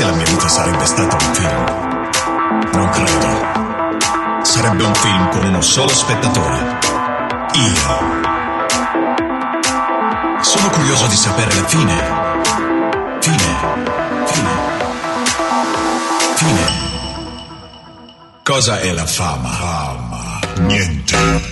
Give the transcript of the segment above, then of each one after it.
se la mia vita sarebbe stata un film. Non credo. Sarebbe un film con uno solo spettatore. Io. Sono curioso di sapere la fine Fine. Fine. Fine. Cosa è la fama? Fama. Niente.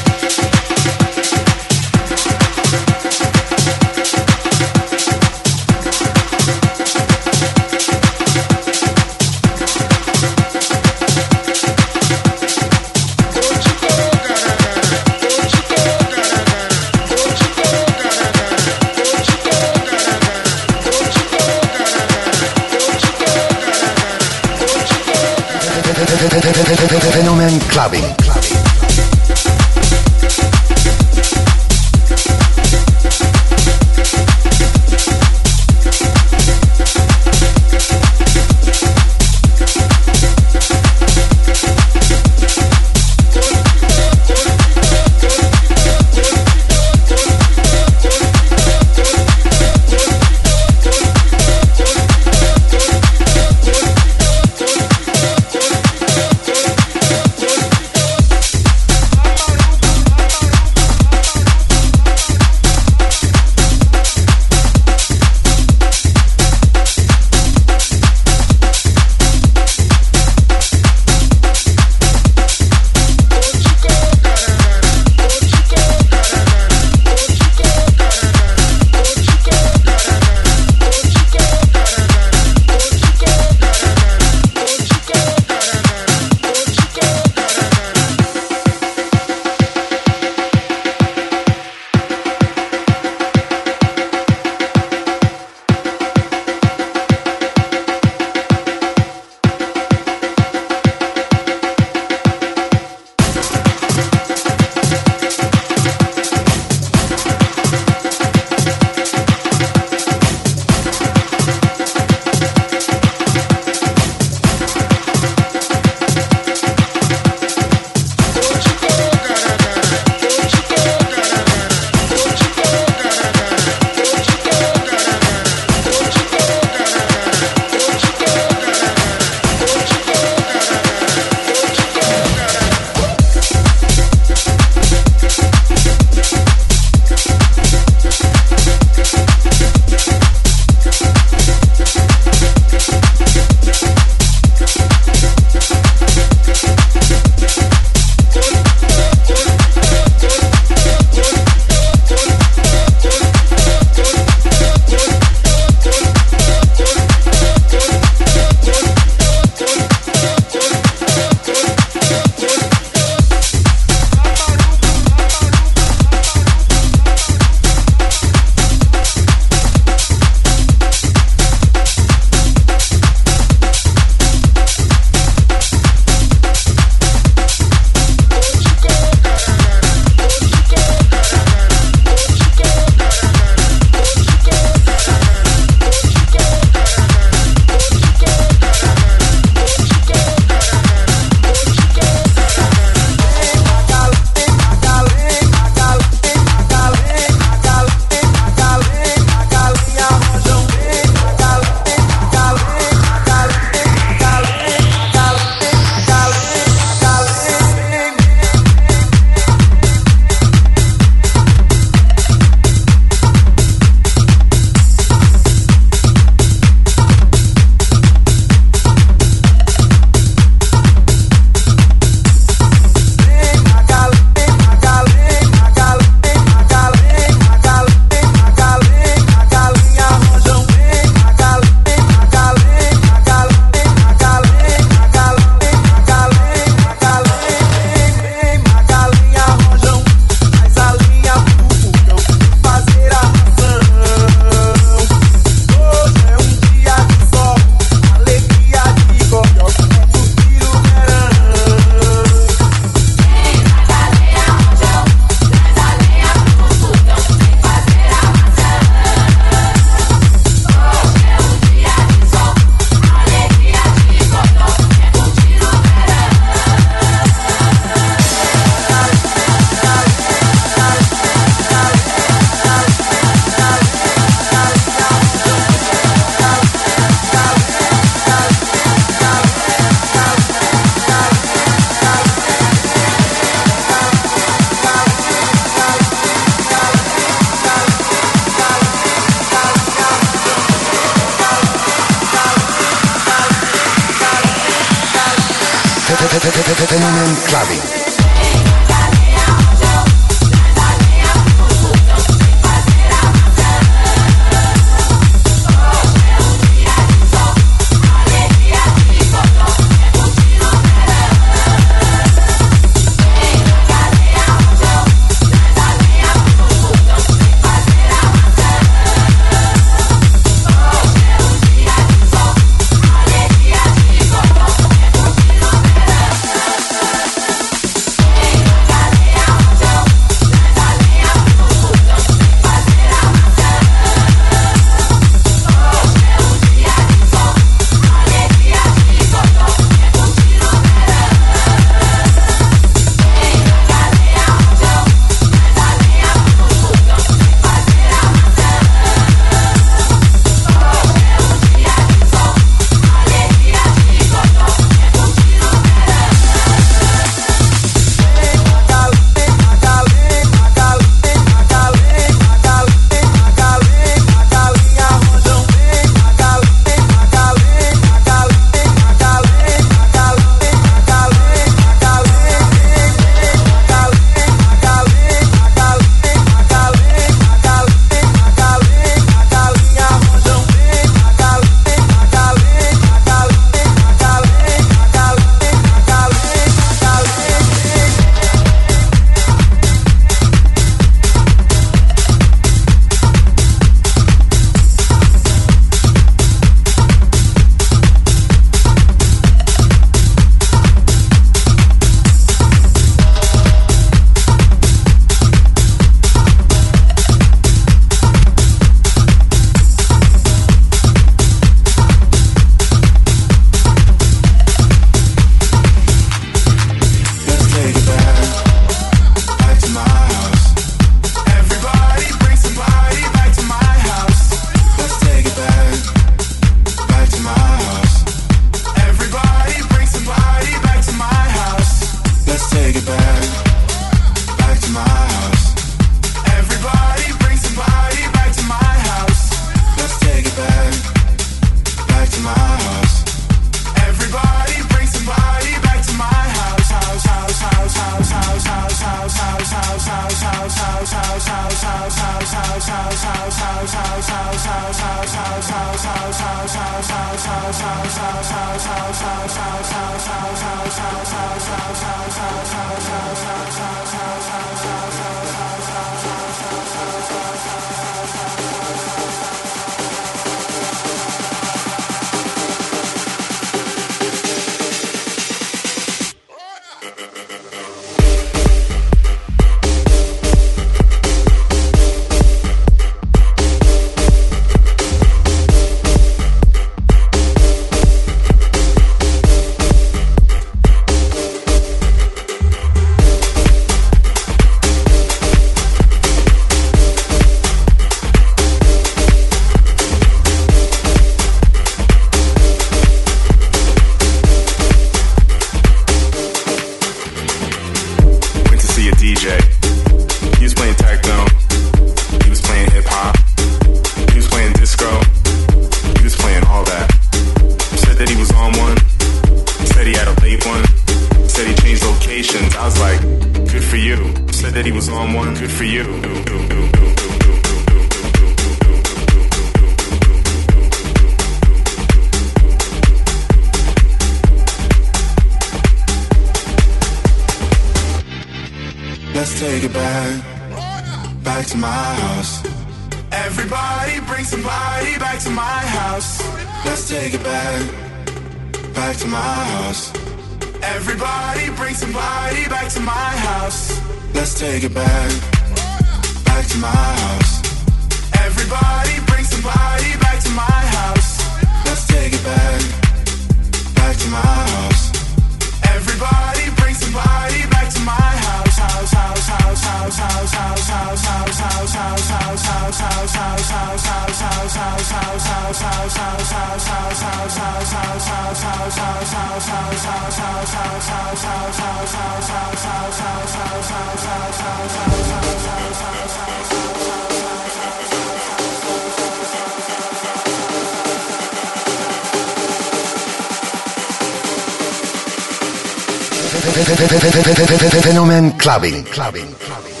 Fenomen Clubbing. Clubbing. clubbing.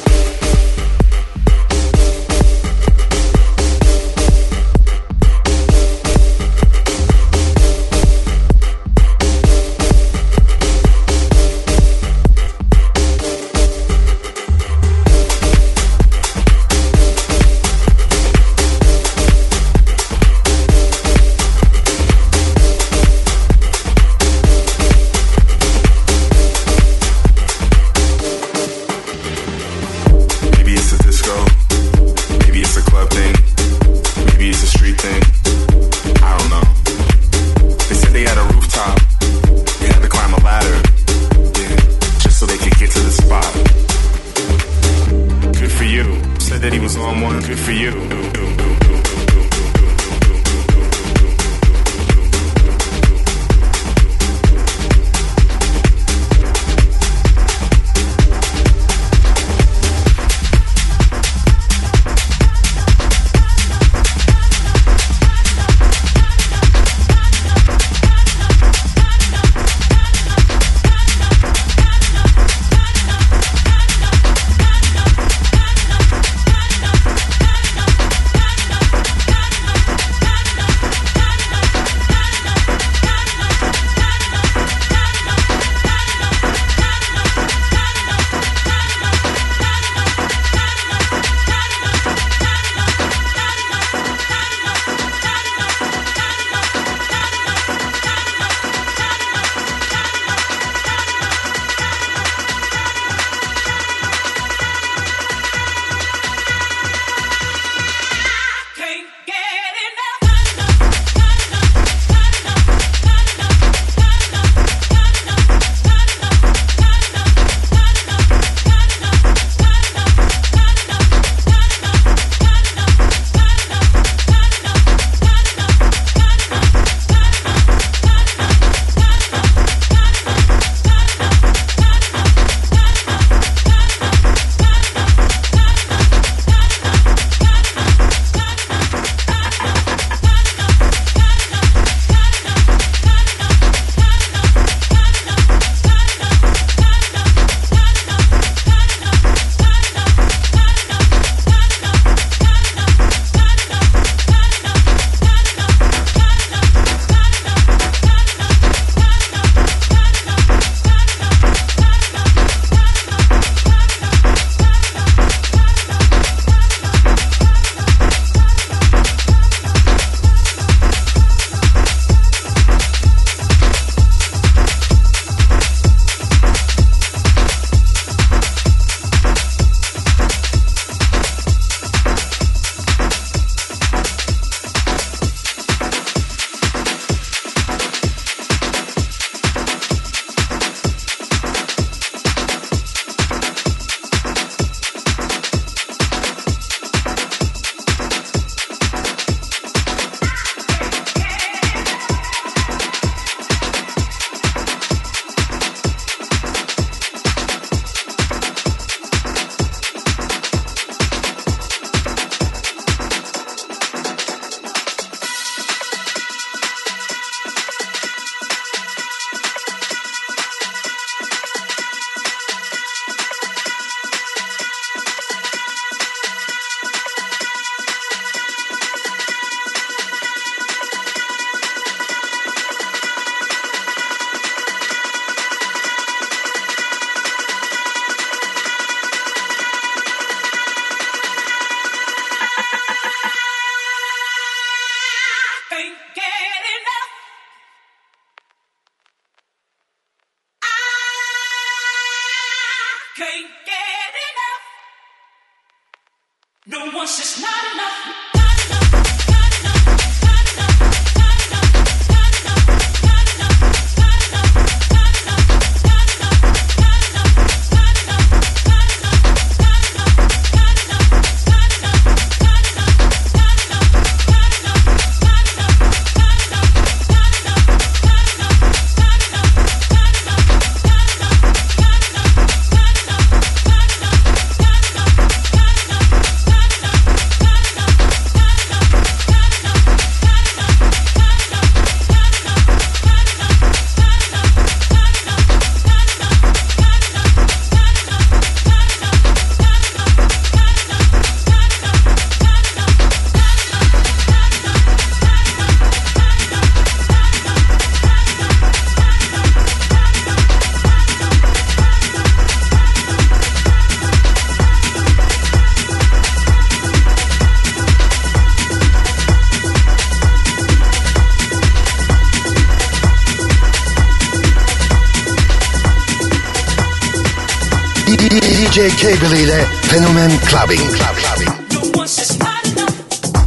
DJ Cable ile Fenomen Clubbing. Clubbing.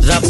The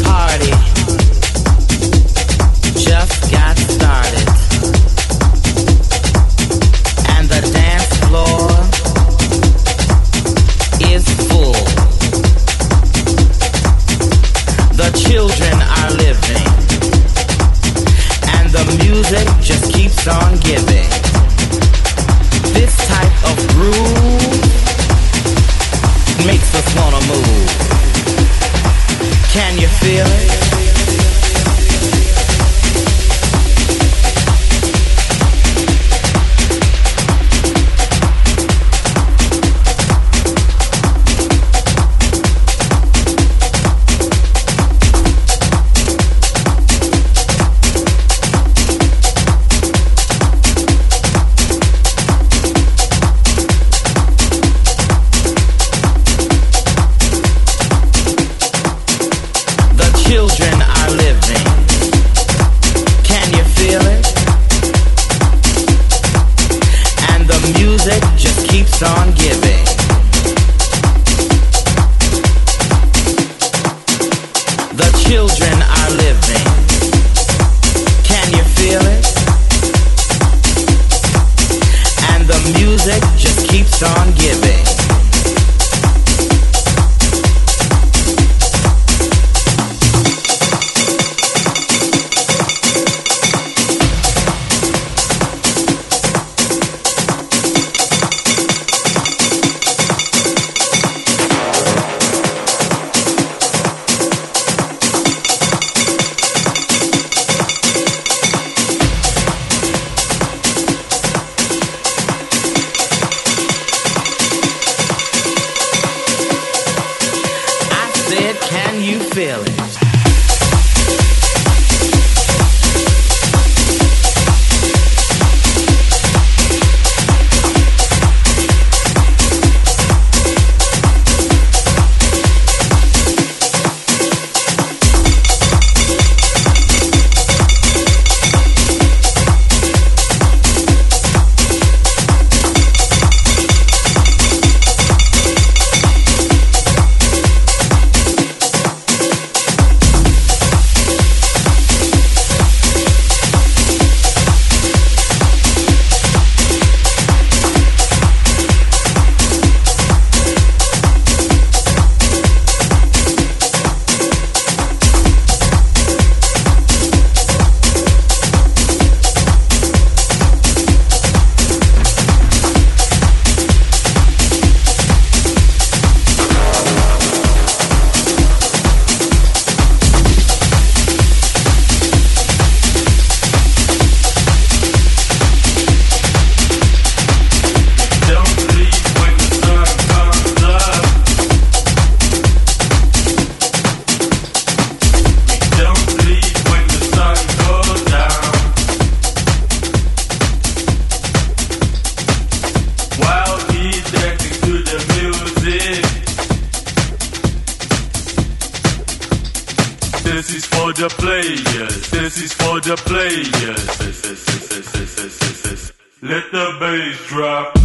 up.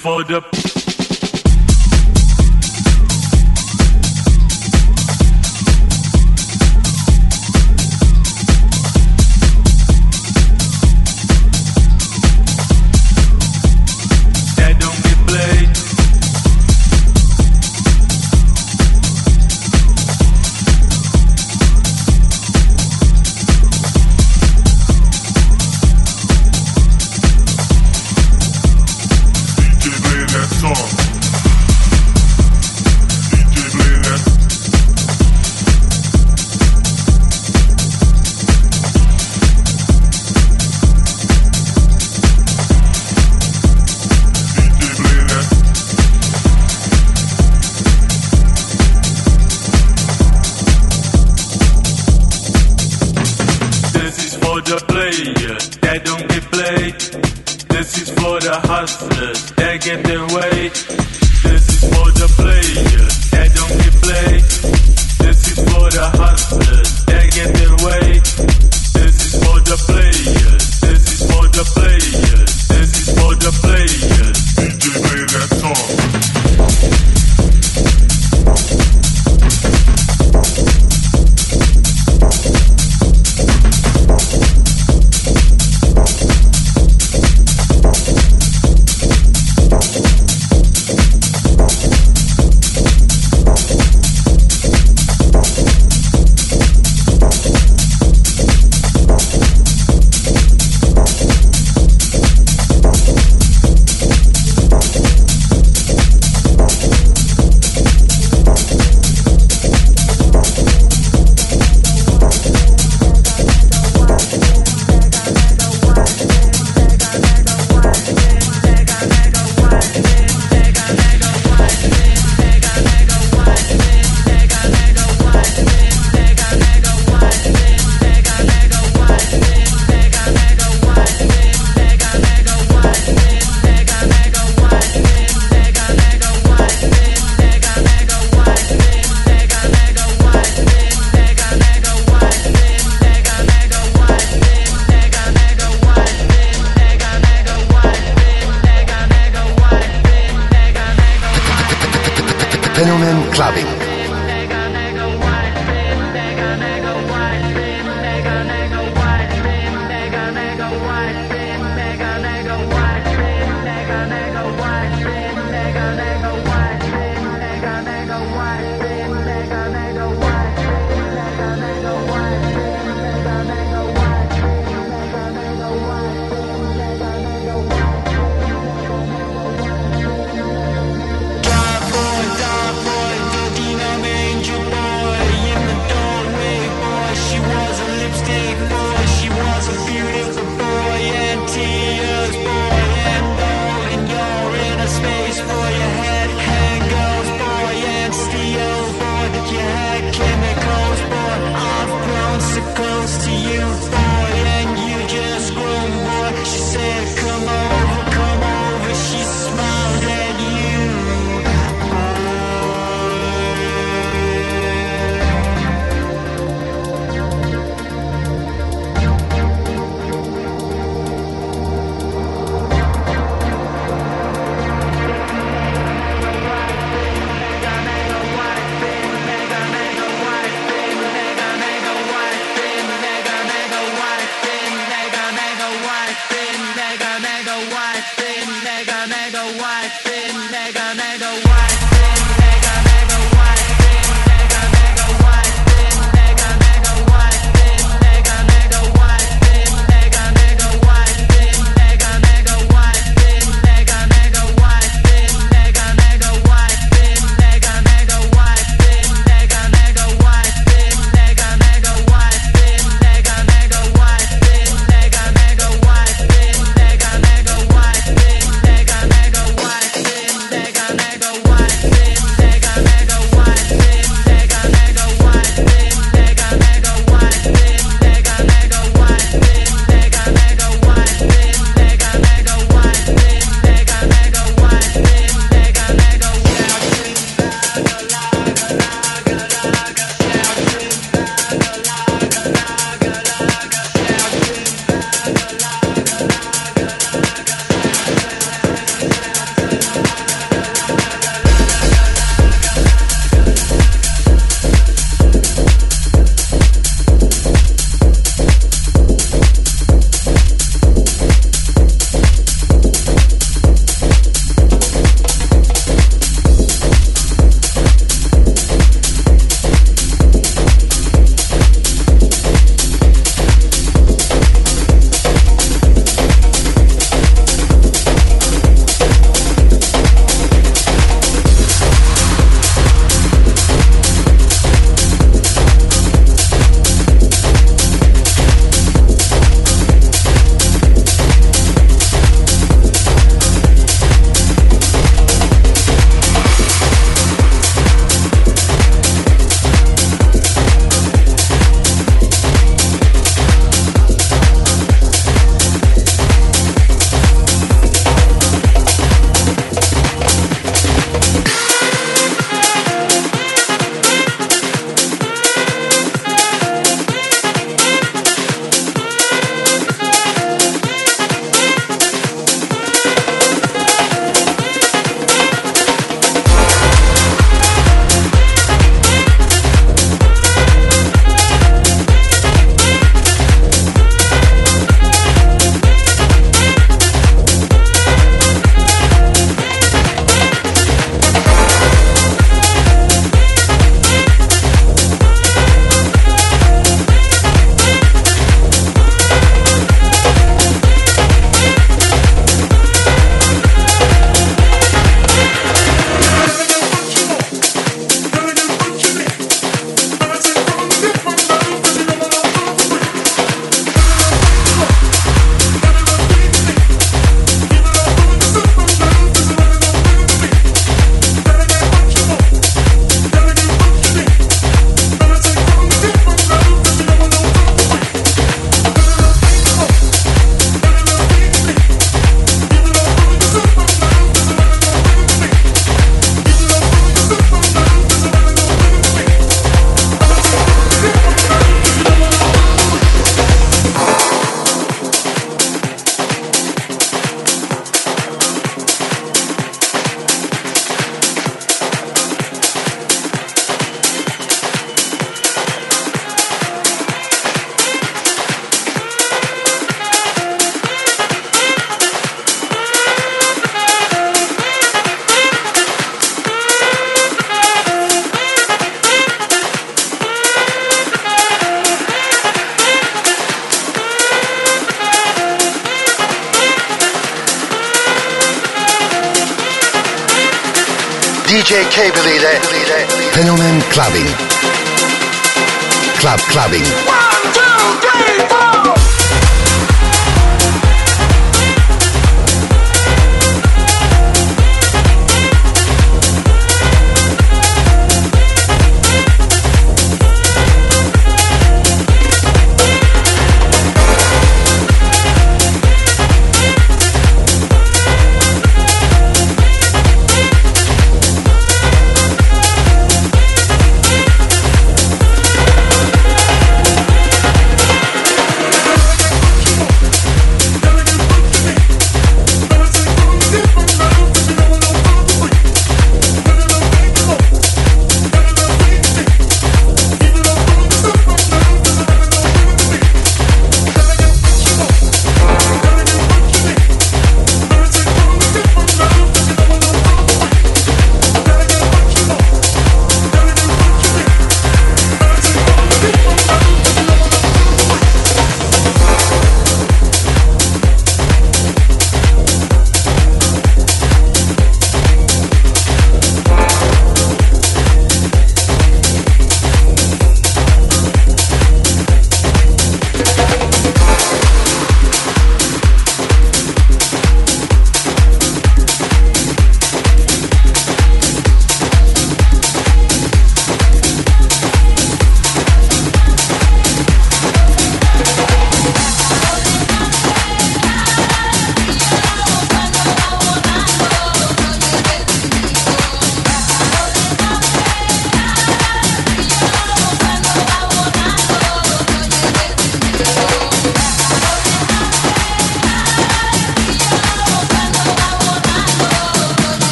For the. clubbing.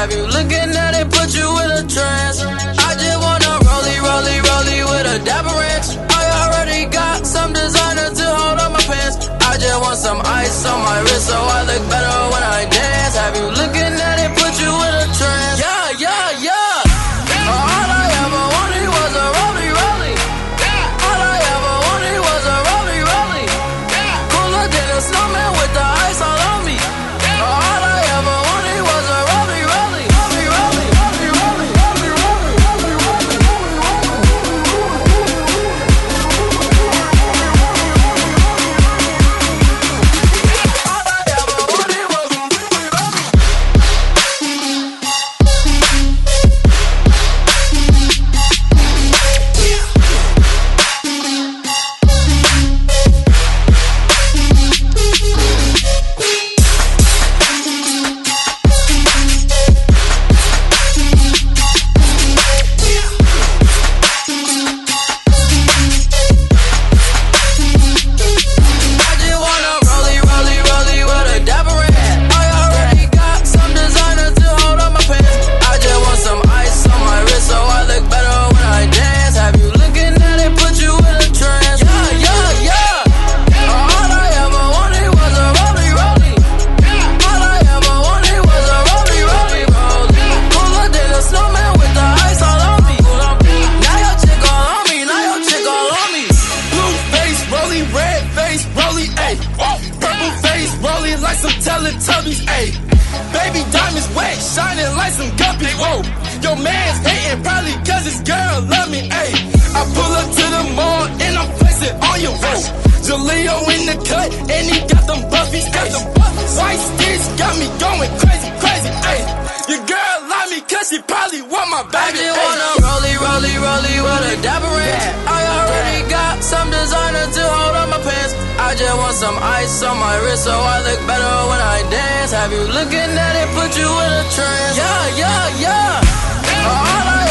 Have you looking at it, put you in a trance. I just wanna rollie, rollie, rollie with a dapper ranch. I already got some designer to hold on my pants. I just want some ice on my wrist so I look better when I dance. Me, ayy. I pull up to the mall and I'm flexing on your whoa. Jaleo in the cut and he got them buffies, ayy. White sticks got me going crazy, crazy, ayy. Your girl love me cause she probably want my baby, I just wanna rollie, rollie, rollie with a dapper ranch. I already got some designer to hold on my pants. I just want some ice on my wrist so I look better when I dance. Have you looking at it, put you in a trance? Yeah, yeah, yeah. All I